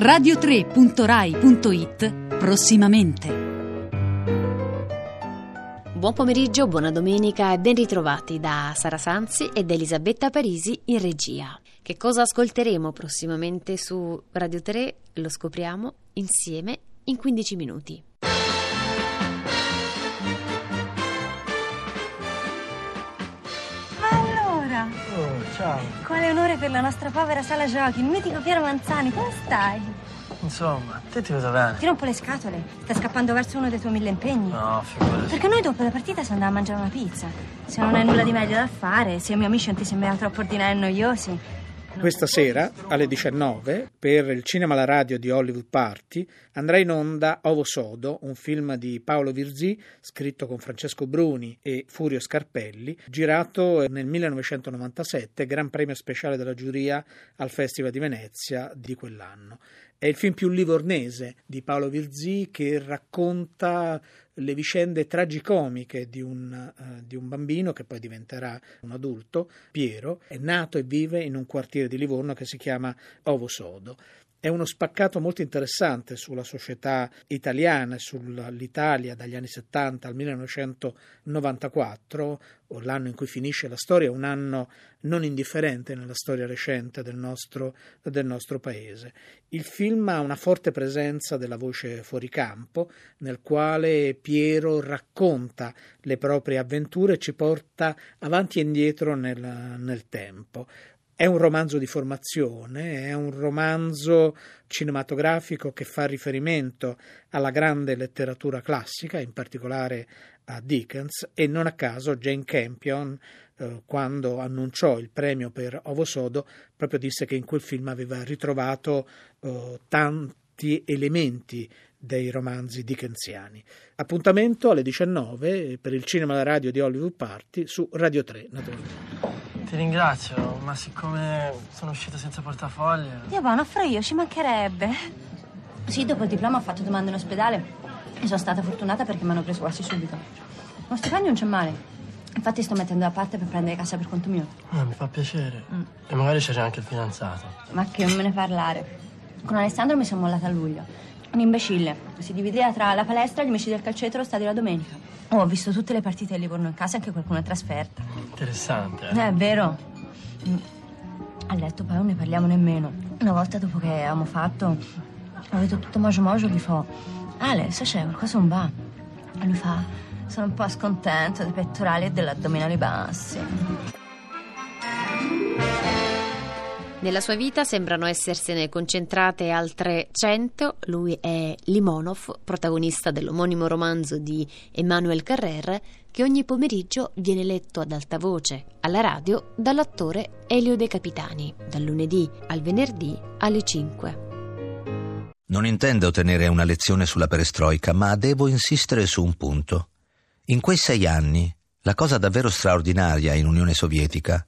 radio3.rai.it prossimamente. Buon pomeriggio, buona domenica e ben ritrovati da Sara Sanzi ed Elisabetta Parisi in regia. Che cosa ascolteremo prossimamente su Radio 3 lo scopriamo insieme in 15 minuti. Ciao. quale onore per la nostra povera sala giochi, il mitico Piero Manzani, come stai? Insomma, te ti vedo bene. Ti rompo le scatole, stai scappando verso uno dei tuoi mille impegni. No, figurati. Perché noi dopo la partita si andava a mangiare una pizza. Se non hai nulla di meglio da fare, se i miei amici non ti sembrano troppo ordinari e noiosi. Questa sera, alle 19, per il cinema alla radio di Hollywood Party, andrà in onda Ovo Sodo, un film di Paolo Virzì, scritto con Francesco Bruni e Furio Scarpelli, girato nel 1997, Gran Premio Speciale della Giuria al Festival di Venezia di quell'anno. È il film più livornese di Paolo Virzì che racconta le vicende tragicomiche di un, eh, di un bambino che poi diventerà un adulto, Piero, è nato e vive in un quartiere di Livorno che si chiama Ovo Sodo. È uno spaccato molto interessante sulla società italiana e sull'Italia dagli anni 70 al 1994, o l'anno in cui finisce la storia, un anno non indifferente nella storia recente del nostro, del nostro paese. Il film ha una forte presenza della voce fuori campo, nel quale Piero racconta le proprie avventure e ci porta avanti e indietro nel, nel tempo. È un romanzo di formazione, è un romanzo cinematografico che fa riferimento alla grande letteratura classica, in particolare a Dickens, e non a caso Jane Campion, eh, quando annunciò il premio per Ovo Sodo, proprio disse che in quel film aveva ritrovato eh, tanti elementi dei romanzi dickensiani. Appuntamento alle 19 per il cinema alla radio di Hollywood Party su Radio 3, naturalmente. Ti ringrazio, ma siccome sono uscito senza portafoglio... Dio buono, offro io, ci mancherebbe. Sì, dopo il diploma ho fatto domanda in ospedale e sono stata fortunata perché mi hanno preso quasi subito. Lo stipendio non c'è male. Infatti sto mettendo da parte per prendere casa per conto mio. Ah, mi fa piacere. E magari c'è anche il fidanzato. Ma che non me ne parlare. Con Alessandro mi sono mollata a luglio. Un imbecille. Si divideva tra la palestra, gli amici del calcetto e lo stadio la domenica. Oh, ho visto tutte le partite di Livorno in casa, anche qualcuna in trasferta. Interessante, eh? Eh, è vero. Mm. A letto poi non ne parliamo nemmeno. Una volta dopo che avevamo fatto, ho detto tutto mogio mogio, gli fa Ale, se c'è qualcosa non va. E lui fa, sono un po' scontento dei pettorali e dell'addominali bassi. Nella sua vita sembrano essersene concentrate altre cento. Lui è Limonov, protagonista dell'omonimo romanzo di Emmanuel Carrer, che ogni pomeriggio viene letto ad alta voce alla radio dall'attore Elio De Capitani, dal lunedì al venerdì alle 5. Non intendo tenere una lezione sulla perestroica, ma devo insistere su un punto. In quei sei anni, la cosa davvero straordinaria in Unione Sovietica,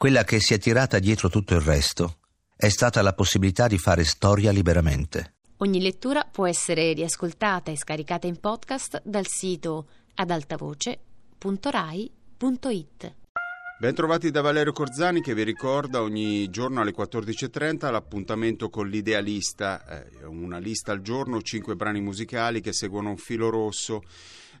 quella che si è tirata dietro tutto il resto, è stata la possibilità di fare storia liberamente. Ogni lettura può essere riascoltata e scaricata in podcast dal sito adaltavoce.rai.it. Bentrovati da Valerio Corzani che vi ricorda ogni giorno alle 14.30 l'appuntamento con l'idealista, eh, una lista al giorno, cinque brani musicali che seguono un filo rosso.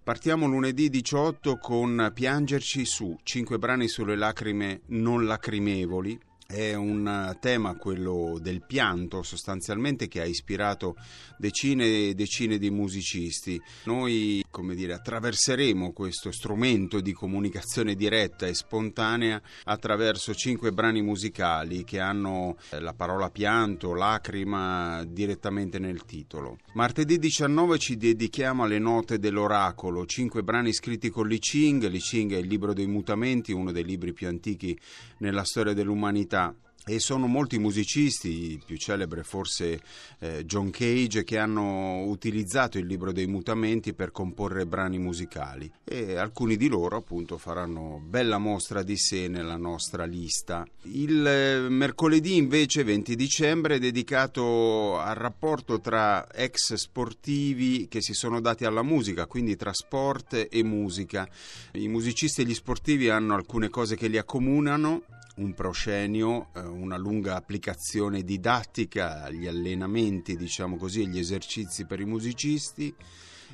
Partiamo lunedì 18 con Piangerci su, cinque brani sulle lacrime non lacrimevoli. È un tema, quello del pianto, sostanzialmente, che ha ispirato decine e decine di musicisti. Noi, come dire, attraverseremo questo strumento di comunicazione diretta e spontanea attraverso cinque brani musicali che hanno la parola pianto, lacrima direttamente nel titolo. Martedì 19 ci dedichiamo alle note dell'oracolo, cinque brani scritti con Li Ching. Li Ching è il libro dei mutamenti, uno dei libri più antichi nella storia dell'umanità e sono molti musicisti, il più celebre forse eh, John Cage, che hanno utilizzato il libro dei mutamenti per comporre brani musicali e alcuni di loro appunto faranno bella mostra di sé nella nostra lista. Il eh, mercoledì invece 20 dicembre è dedicato al rapporto tra ex sportivi che si sono dati alla musica, quindi tra sport e musica. I musicisti e gli sportivi hanno alcune cose che li accomunano un proscenio, eh, una lunga applicazione didattica agli allenamenti, diciamo così, agli esercizi per i musicisti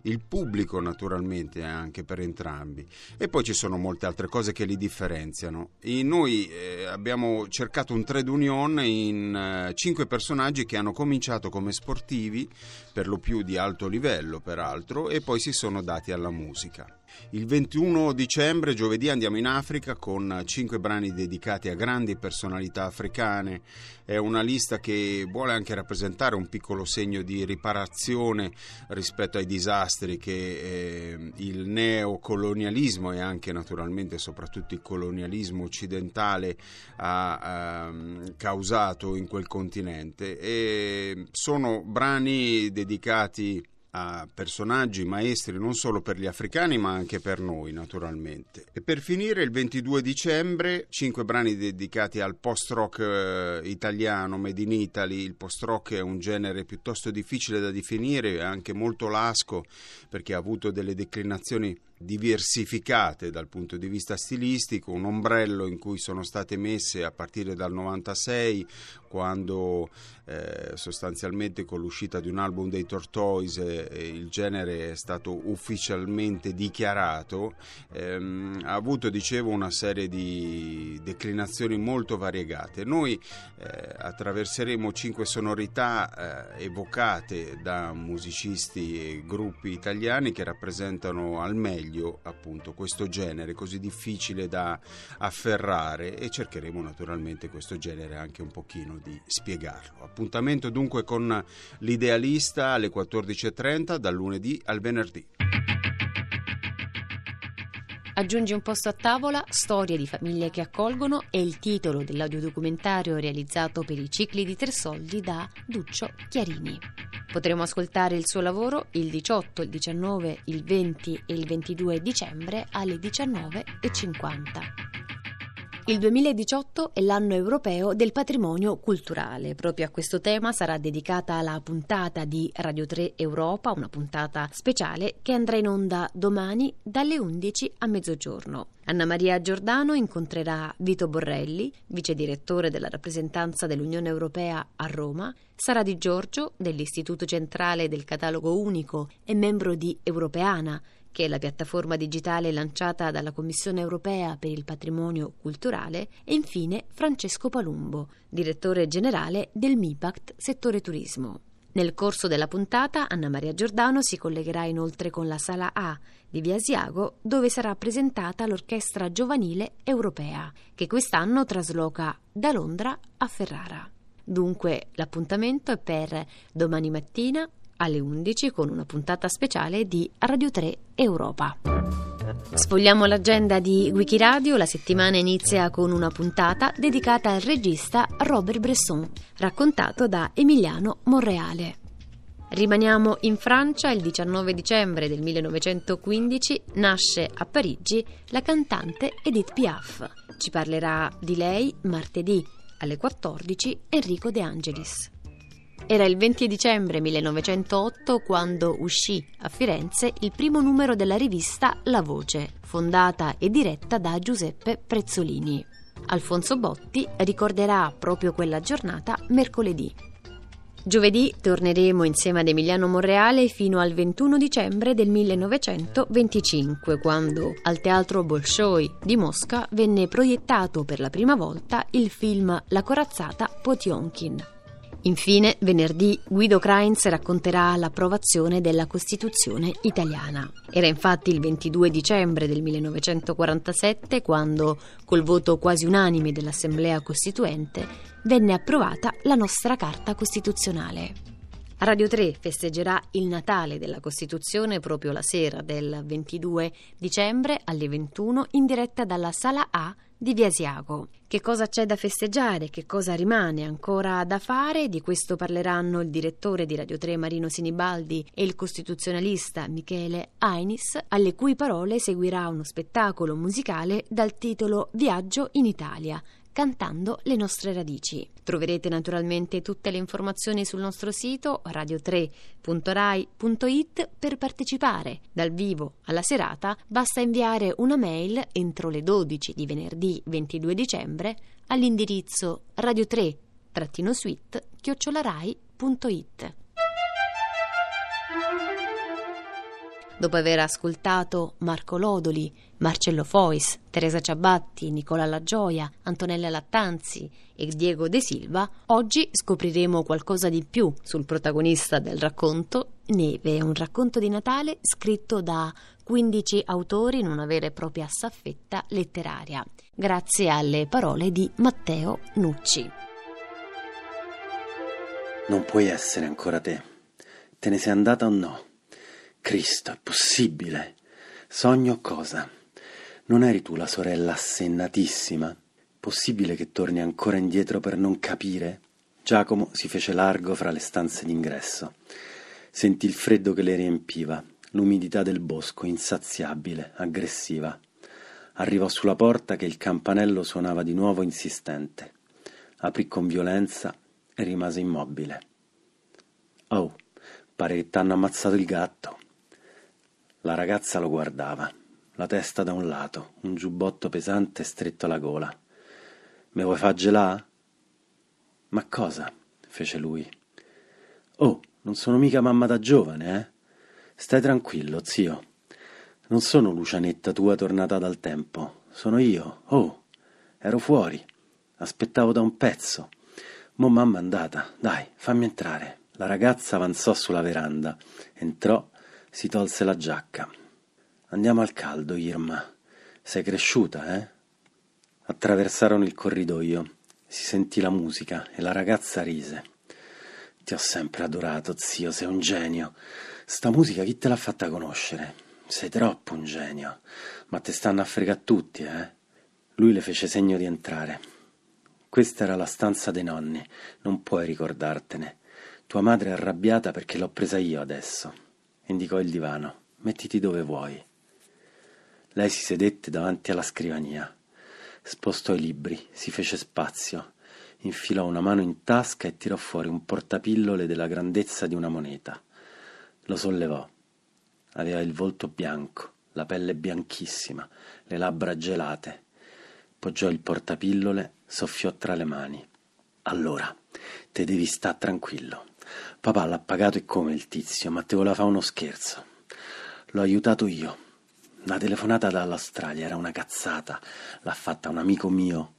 il pubblico naturalmente anche per entrambi. E poi ci sono molte altre cose che li differenziano. E noi eh, abbiamo cercato un trade union in eh, cinque personaggi che hanno cominciato come sportivi per lo più di alto livello peraltro e poi si sono dati alla musica il 21 dicembre, giovedì, andiamo in Africa con cinque brani dedicati a grandi personalità africane. È una lista che vuole anche rappresentare un piccolo segno di riparazione rispetto ai disastri che eh, il neocolonialismo e anche naturalmente soprattutto il colonialismo occidentale ha eh, causato in quel continente. E sono brani dedicati a personaggi maestri non solo per gli africani ma anche per noi naturalmente. E per finire il 22 dicembre cinque brani dedicati al post-rock eh, italiano, Made in Italy. Il post-rock è un genere piuttosto difficile da definire, anche molto lasco perché ha avuto delle declinazioni diversificate dal punto di vista stilistico, un ombrello in cui sono state messe a partire dal 96 quando eh, sostanzialmente con l'uscita di un album dei Tortoise eh, il genere è stato ufficialmente dichiarato, ehm, ha avuto, dicevo, una serie di declinazioni molto variegate. Noi eh, attraverseremo cinque sonorità eh, evocate da musicisti e gruppi italiani che rappresentano al meglio appunto questo genere così difficile da afferrare e cercheremo naturalmente questo genere anche un pochino di spiegarlo. Appuntamento dunque con l'idealista alle 14.30 dal lunedì al venerdì. Aggiungi un posto a tavola, storie di famiglie che accolgono è il titolo dell'audiodocumentario realizzato per i cicli di tre soldi da Duccio Chiarini. Potremo ascoltare il suo lavoro il 18, il 19, il 20 e il 22 dicembre alle 19.50. Il 2018 è l'anno europeo del patrimonio culturale. Proprio a questo tema sarà dedicata la puntata di Radio 3 Europa, una puntata speciale che andrà in onda domani dalle 11 a mezzogiorno. Anna Maria Giordano incontrerà Vito Borrelli, vice direttore della rappresentanza dell'Unione Europea a Roma, Sara Di Giorgio dell'Istituto Centrale del Catalogo Unico e membro di Europeana, che è la piattaforma digitale lanciata dalla Commissione europea per il patrimonio culturale, e infine Francesco Palumbo, direttore generale del MIPACT settore turismo. Nel corso della puntata Anna Maria Giordano si collegherà inoltre con la Sala A di Via Asiago, dove sarà presentata l'Orchestra Giovanile Europea, che quest'anno trasloca da Londra a Ferrara. Dunque l'appuntamento è per domani mattina alle 11 con una puntata speciale di Radio 3 Europa. Sfogliamo l'agenda di Wikiradio, la settimana inizia con una puntata dedicata al regista Robert Bresson, raccontato da Emiliano Monreale. Rimaniamo in Francia, il 19 dicembre del 1915 nasce a Parigi la cantante Edith Piaf. Ci parlerà di lei martedì alle 14 Enrico De Angelis. Era il 20 dicembre 1908 quando uscì a Firenze il primo numero della rivista La Voce, fondata e diretta da Giuseppe Prezzolini. Alfonso Botti ricorderà proprio quella giornata mercoledì. Giovedì torneremo insieme ad Emiliano Monreale fino al 21 dicembre del 1925, quando al Teatro Bolshoi di Mosca venne proiettato per la prima volta il film La corazzata Potionkin. Infine, venerdì Guido Kreins racconterà l'approvazione della Costituzione italiana. Era infatti il 22 dicembre del 1947 quando, col voto quasi unanime dell'Assemblea Costituente, venne approvata la nostra Carta Costituzionale. Radio 3 festeggerà il Natale della Costituzione proprio la sera del 22 dicembre alle 21 in diretta dalla Sala A di Via Asiago. Che cosa c'è da festeggiare? Che cosa rimane ancora da fare? Di questo parleranno il direttore di Radio 3 Marino Sinibaldi e il costituzionalista Michele Ainis, alle cui parole seguirà uno spettacolo musicale dal titolo Viaggio in Italia, cantando le nostre radici. Troverete naturalmente tutte le informazioni sul nostro sito radio3.rai.it per partecipare. Dal vivo alla serata basta inviare una mail entro le 12 di venerdì 22 dicembre all'indirizzo radio3-suite Dopo aver ascoltato Marco Lodoli, Marcello Fois, Teresa Ciabatti, Nicola Lagioia, Antonella Lattanzi e Diego De Silva, oggi scopriremo qualcosa di più sul protagonista del racconto, Neve, un racconto di Natale scritto da 15 autori in una vera e propria staffetta letteraria, grazie alle parole di Matteo Nucci. Non puoi essere ancora te. Te ne sei andata o no? Cristo, è possibile? Sogno cosa? Non eri tu la sorella assennatissima? Possibile che torni ancora indietro per non capire? Giacomo si fece largo fra le stanze d'ingresso. Sentì il freddo che le riempiva, l'umidità del bosco, insaziabile, aggressiva. Arrivò sulla porta che il campanello suonava di nuovo insistente. Aprì con violenza e rimase immobile. Oh, pare che t'hanno ammazzato il gatto. La ragazza lo guardava, la testa da un lato, un giubbotto pesante stretto alla gola. Me vuoi far gelà? Ma cosa? fece lui. Oh, non sono mica mamma da giovane, eh? Stai tranquillo, zio. Non sono Lucianetta tua tornata dal tempo. Sono io. Oh, ero fuori. Aspettavo da un pezzo. Mo mamma è andata. Dai, fammi entrare. La ragazza avanzò sulla veranda. Entrò si tolse la giacca. Andiamo al caldo, Irma. Sei cresciuta, eh? Attraversarono il corridoio. Si sentì la musica e la ragazza rise. Ti ho sempre adorato, zio, sei un genio. Sta musica chi te l'ha fatta conoscere? Sei troppo un genio. Ma te stanno a fregare tutti, eh? Lui le fece segno di entrare. Questa era la stanza dei nonni, non puoi ricordartene. Tua madre è arrabbiata perché l'ho presa io adesso indicò il divano. Mettiti dove vuoi. Lei si sedette davanti alla scrivania, spostò i libri, si fece spazio, infilò una mano in tasca e tirò fuori un portapillole della grandezza di una moneta. Lo sollevò. Aveva il volto bianco, la pelle bianchissima, le labbra gelate. Poggiò il portapillole, soffiò tra le mani. Allora, te devi sta tranquillo. Papà l'ha pagato e come il tizio, ma te voleva fare uno scherzo. L'ho aiutato io. La telefonata dall'Australia era una cazzata, l'ha fatta un amico mio.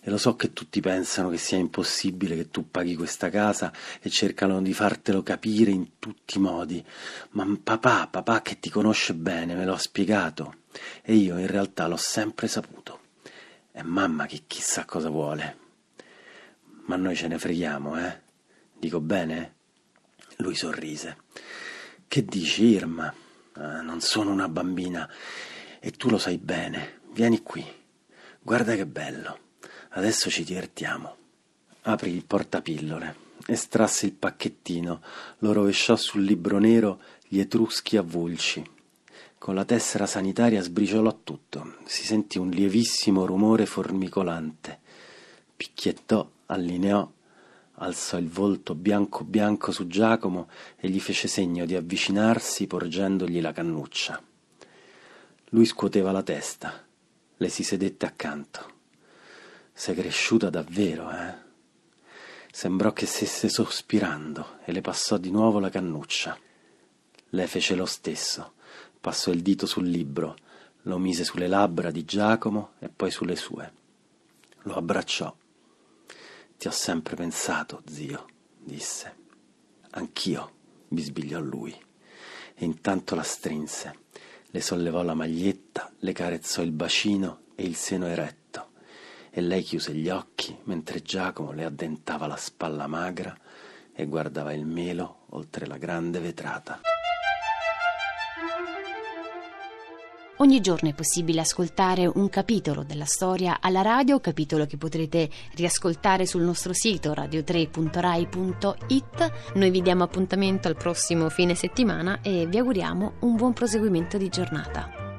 E lo so che tutti pensano che sia impossibile che tu paghi questa casa e cercano di fartelo capire in tutti i modi. Ma papà, papà che ti conosce bene, me l'ho spiegato. E io in realtà l'ho sempre saputo. È mamma che chissà cosa vuole. Ma noi ce ne freghiamo, eh? Dico bene? Lui sorrise. Che dici, Irma? Ah, non sono una bambina e tu lo sai bene. Vieni qui. Guarda che bello. Adesso ci divertiamo. Aprì il portapillole, estrasse il pacchettino, lo rovesciò sul libro nero gli etruschi avulci. Con la tessera sanitaria sbriciolò tutto. Si sentì un lievissimo rumore formicolante. Picchiettò, allineò alzò il volto bianco bianco su Giacomo e gli fece segno di avvicinarsi porgendogli la cannuccia. Lui scuoteva la testa, le si sedette accanto. Sei cresciuta davvero, eh? Sembrò che stesse sospirando e le passò di nuovo la cannuccia. Lei fece lo stesso, passò il dito sul libro, lo mise sulle labbra di Giacomo e poi sulle sue. Lo abbracciò ti ho sempre pensato, zio, disse. Anch'io, bisbigliò lui, e intanto la strinse, le sollevò la maglietta, le carezzò il bacino e il seno eretto, e lei chiuse gli occhi mentre Giacomo le addentava la spalla magra e guardava il melo oltre la grande vetrata. Ogni giorno è possibile ascoltare un capitolo della storia alla radio, capitolo che potrete riascoltare sul nostro sito radio3.rai.it. Noi vi diamo appuntamento al prossimo fine settimana e vi auguriamo un buon proseguimento di giornata.